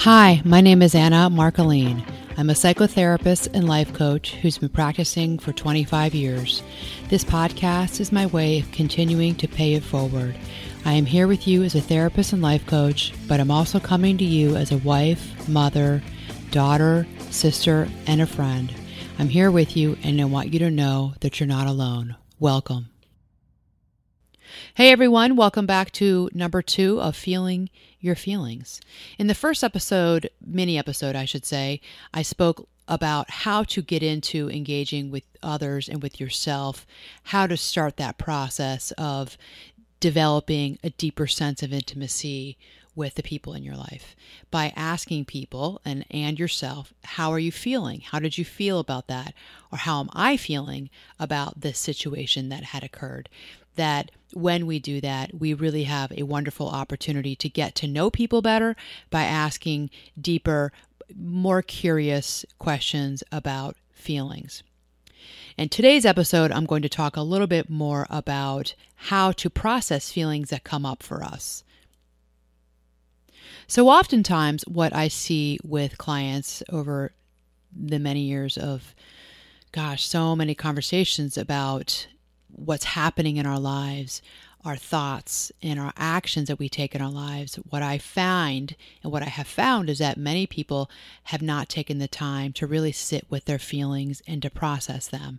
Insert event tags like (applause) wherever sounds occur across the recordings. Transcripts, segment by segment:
Hi, my name is Anna Marcolin. I'm a psychotherapist and life coach who's been practicing for 25 years. This podcast is my way of continuing to pay it forward. I am here with you as a therapist and life coach, but I'm also coming to you as a wife, mother, daughter, sister, and a friend. I'm here with you and I want you to know that you're not alone. Welcome. Hey everyone, welcome back to number two of Feeling Your Feelings. In the first episode, mini episode, I should say, I spoke about how to get into engaging with others and with yourself, how to start that process of developing a deeper sense of intimacy with the people in your life by asking people and and yourself how are you feeling? How did you feel about that? Or how am i feeling about this situation that had occurred that when we do that, we really have a wonderful opportunity to get to know people better by asking deeper, more curious questions about feelings. In today's episode, I'm going to talk a little bit more about how to process feelings that come up for us. So, oftentimes, what I see with clients over the many years of, gosh, so many conversations about what's happening in our lives, our thoughts, and our actions that we take in our lives, what I find and what I have found is that many people have not taken the time to really sit with their feelings and to process them.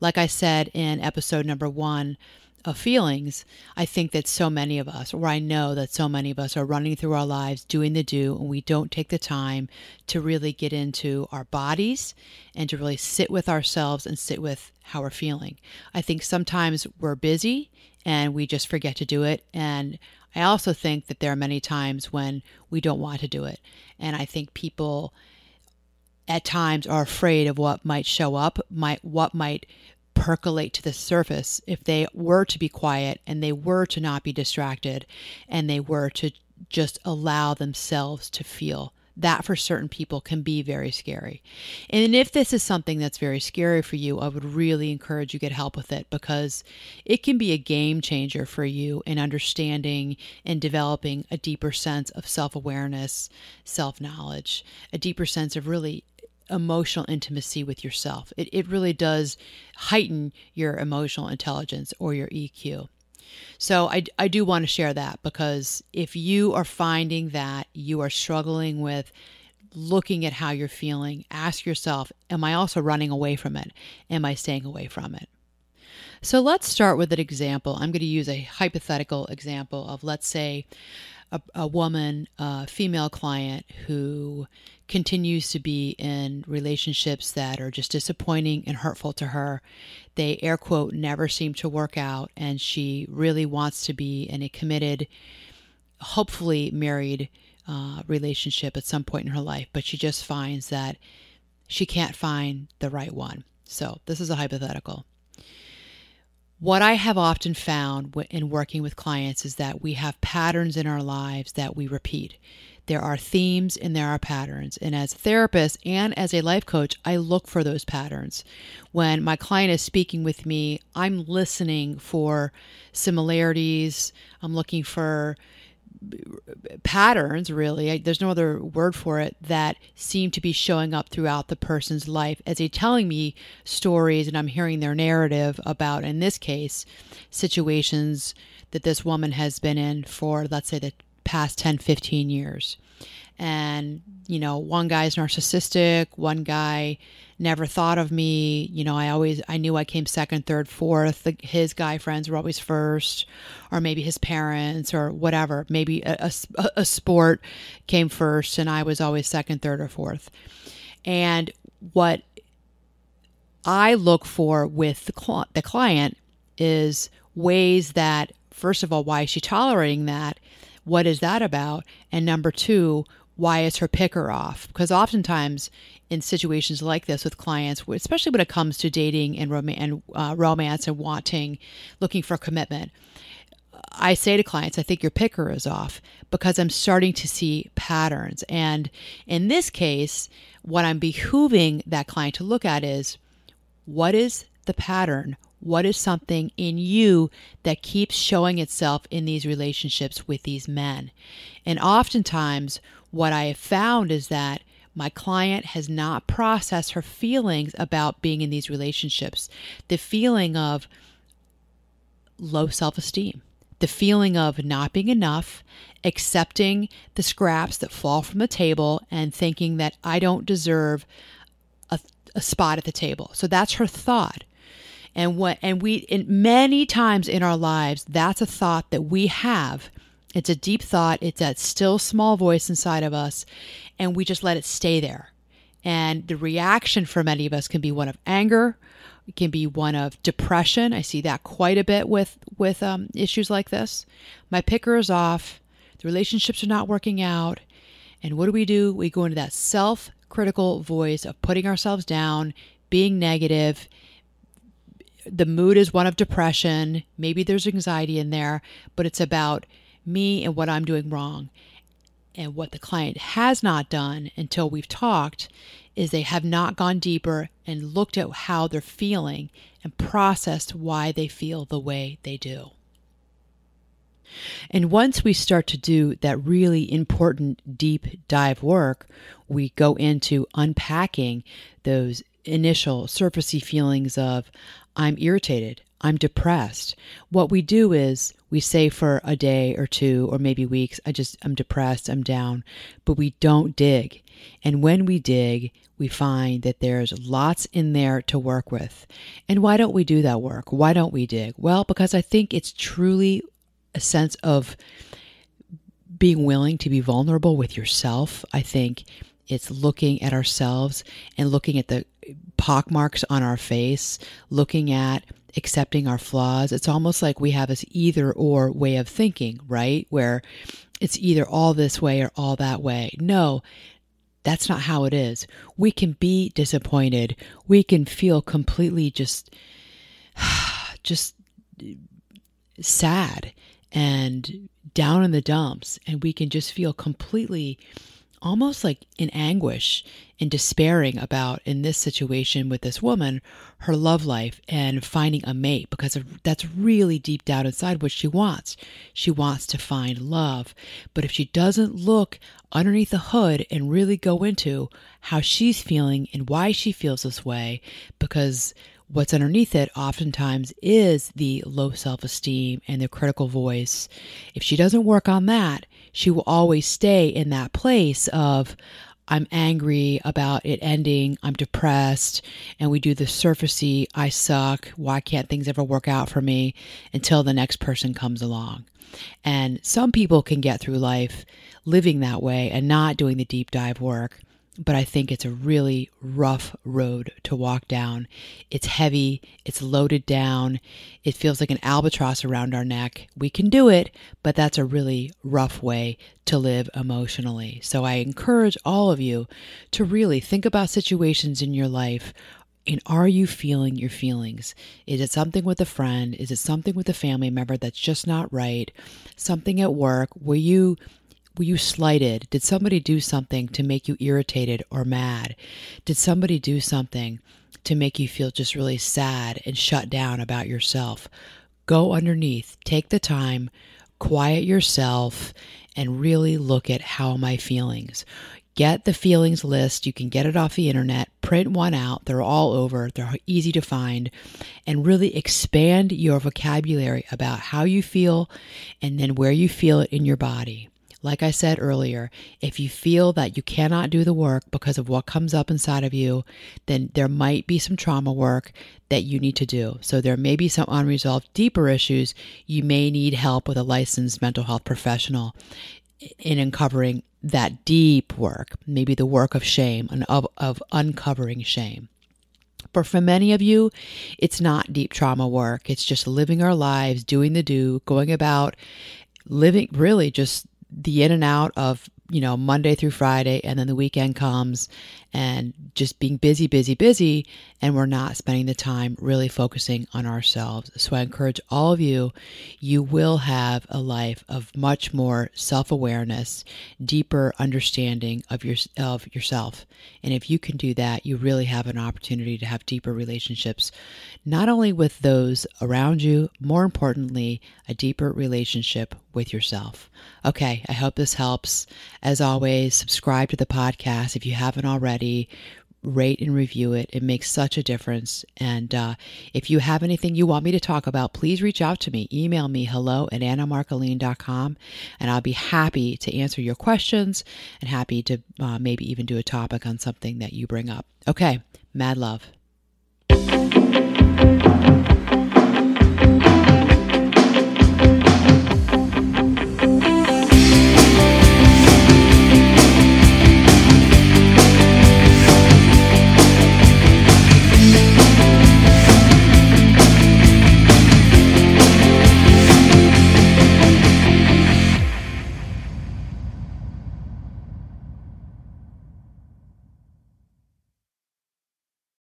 Like I said in episode number one, of feelings, I think that so many of us, or I know that so many of us, are running through our lives doing the do, and we don't take the time to really get into our bodies and to really sit with ourselves and sit with how we're feeling. I think sometimes we're busy and we just forget to do it. And I also think that there are many times when we don't want to do it. And I think people at times are afraid of what might show up, might what might percolate to the surface if they were to be quiet and they were to not be distracted and they were to just allow themselves to feel. That for certain people can be very scary. And if this is something that's very scary for you, I would really encourage you get help with it because it can be a game changer for you in understanding and developing a deeper sense of self awareness, self knowledge, a deeper sense of really emotional intimacy with yourself. It, it really does heighten your emotional intelligence or your EQ. So I, I do want to share that because if you are finding that you are struggling with looking at how you're feeling, ask yourself, am I also running away from it? Am I staying away from it? So let's start with an example. I'm going to use a hypothetical example of, let's say, a, a woman, a female client who continues to be in relationships that are just disappointing and hurtful to her. They, air quote, never seem to work out, and she really wants to be in a committed, hopefully married uh, relationship at some point in her life, but she just finds that she can't find the right one. So, this is a hypothetical. What I have often found in working with clients is that we have patterns in our lives that we repeat. There are themes and there are patterns. And as a therapist and as a life coach, I look for those patterns. When my client is speaking with me, I'm listening for similarities, I'm looking for patterns really there's no other word for it that seem to be showing up throughout the person's life as they're telling me stories and i'm hearing their narrative about in this case situations that this woman has been in for let's say the past 10 15 years. And you know one guy's narcissistic one guy never thought of me. You know i always i knew i came second third fourth. The, his guy friends were always first or maybe his parents or whatever. Maybe a, a, a sport came first and i was always second third or fourth. And what i look for with the, cl- the client is ways that first of all why is she tolerating that? What is that about? And number two why is her picker off? Because oftentimes in situations like this with clients, especially when it comes to dating and, rom- and uh, romance and wanting, looking for commitment, I say to clients, I think your picker is off because I'm starting to see patterns. And in this case, what I'm behooving that client to look at is what is the pattern? What is something in you that keeps showing itself in these relationships with these men? And oftentimes, what I have found is that my client has not processed her feelings about being in these relationships. The feeling of low self esteem, the feeling of not being enough, accepting the scraps that fall from the table, and thinking that I don't deserve a, a spot at the table. So that's her thought. And what and we in many times in our lives, that's a thought that we have. It's a deep thought. It's that still small voice inside of us, and we just let it stay there. And the reaction for many of us can be one of anger, it can be one of depression. I see that quite a bit with with um, issues like this. My picker is off. The relationships are not working out. And what do we do? We go into that self critical voice of putting ourselves down, being negative. The mood is one of depression. Maybe there's anxiety in there, but it's about me and what I'm doing wrong. And what the client has not done until we've talked is they have not gone deeper and looked at how they're feeling and processed why they feel the way they do. And once we start to do that really important deep dive work, we go into unpacking those initial surfacey feelings of, I'm irritated, I'm depressed. What we do is we say for a day or two or maybe weeks, I just, I'm depressed, I'm down, but we don't dig. And when we dig, we find that there's lots in there to work with. And why don't we do that work? Why don't we dig? Well, because I think it's truly a sense of being willing to be vulnerable with yourself. I think it's looking at ourselves and looking at the pockmarks on our face, looking at accepting our flaws. It's almost like we have this either or way of thinking, right? Where it's either all this way or all that way. No, that's not how it is. We can be disappointed. We can feel completely just, (sighs) just sad and down in the dumps. And we can just feel completely almost like in anguish and despairing about in this situation with this woman her love life and finding a mate because that's really deep down inside what she wants she wants to find love but if she doesn't look underneath the hood and really go into how she's feeling and why she feels this way because what's underneath it oftentimes is the low self esteem and the critical voice. If she doesn't work on that, she will always stay in that place of, I'm angry about it ending. I'm depressed. And we do the surfacey, I suck. Why can't things ever work out for me until the next person comes along? And some people can get through life living that way and not doing the deep dive work but I think it's a really rough road to walk down. It's heavy, it's loaded down, it feels like an albatross around our neck. We can do it, but that's a really rough way to live emotionally. So I encourage all of you to really think about situations in your life. And are you feeling your feelings? Is it something with a friend? Is it something with a family member that's just not right? Something at work? Were you were you slighted? Did somebody do something to make you irritated or mad? Did somebody do something to make you feel just really sad and shut down about yourself? Go underneath, take the time, quiet yourself, and really look at how my feelings. Get the feelings list. You can get it off the internet, print one out. They're all over, they're easy to find, and really expand your vocabulary about how you feel and then where you feel it in your body. Like I said earlier, if you feel that you cannot do the work because of what comes up inside of you, then there might be some trauma work that you need to do. So there may be some unresolved deeper issues. You may need help with a licensed mental health professional in uncovering that deep work, maybe the work of shame and of, of uncovering shame. But for many of you, it's not deep trauma work. It's just living our lives, doing the do, going about living really just the in and out of you know, Monday through Friday, and then the weekend comes and just being busy, busy, busy, and we're not spending the time really focusing on ourselves. So I encourage all of you, you will have a life of much more self awareness, deeper understanding of, your, of yourself. And if you can do that, you really have an opportunity to have deeper relationships, not only with those around you, more importantly, a deeper relationship with yourself. Okay, I hope this helps. As always, subscribe to the podcast if you haven't already. Rate and review it. It makes such a difference. And uh, if you have anything you want me to talk about, please reach out to me. Email me hello at annamarcolin.com and I'll be happy to answer your questions and happy to uh, maybe even do a topic on something that you bring up. Okay, mad love.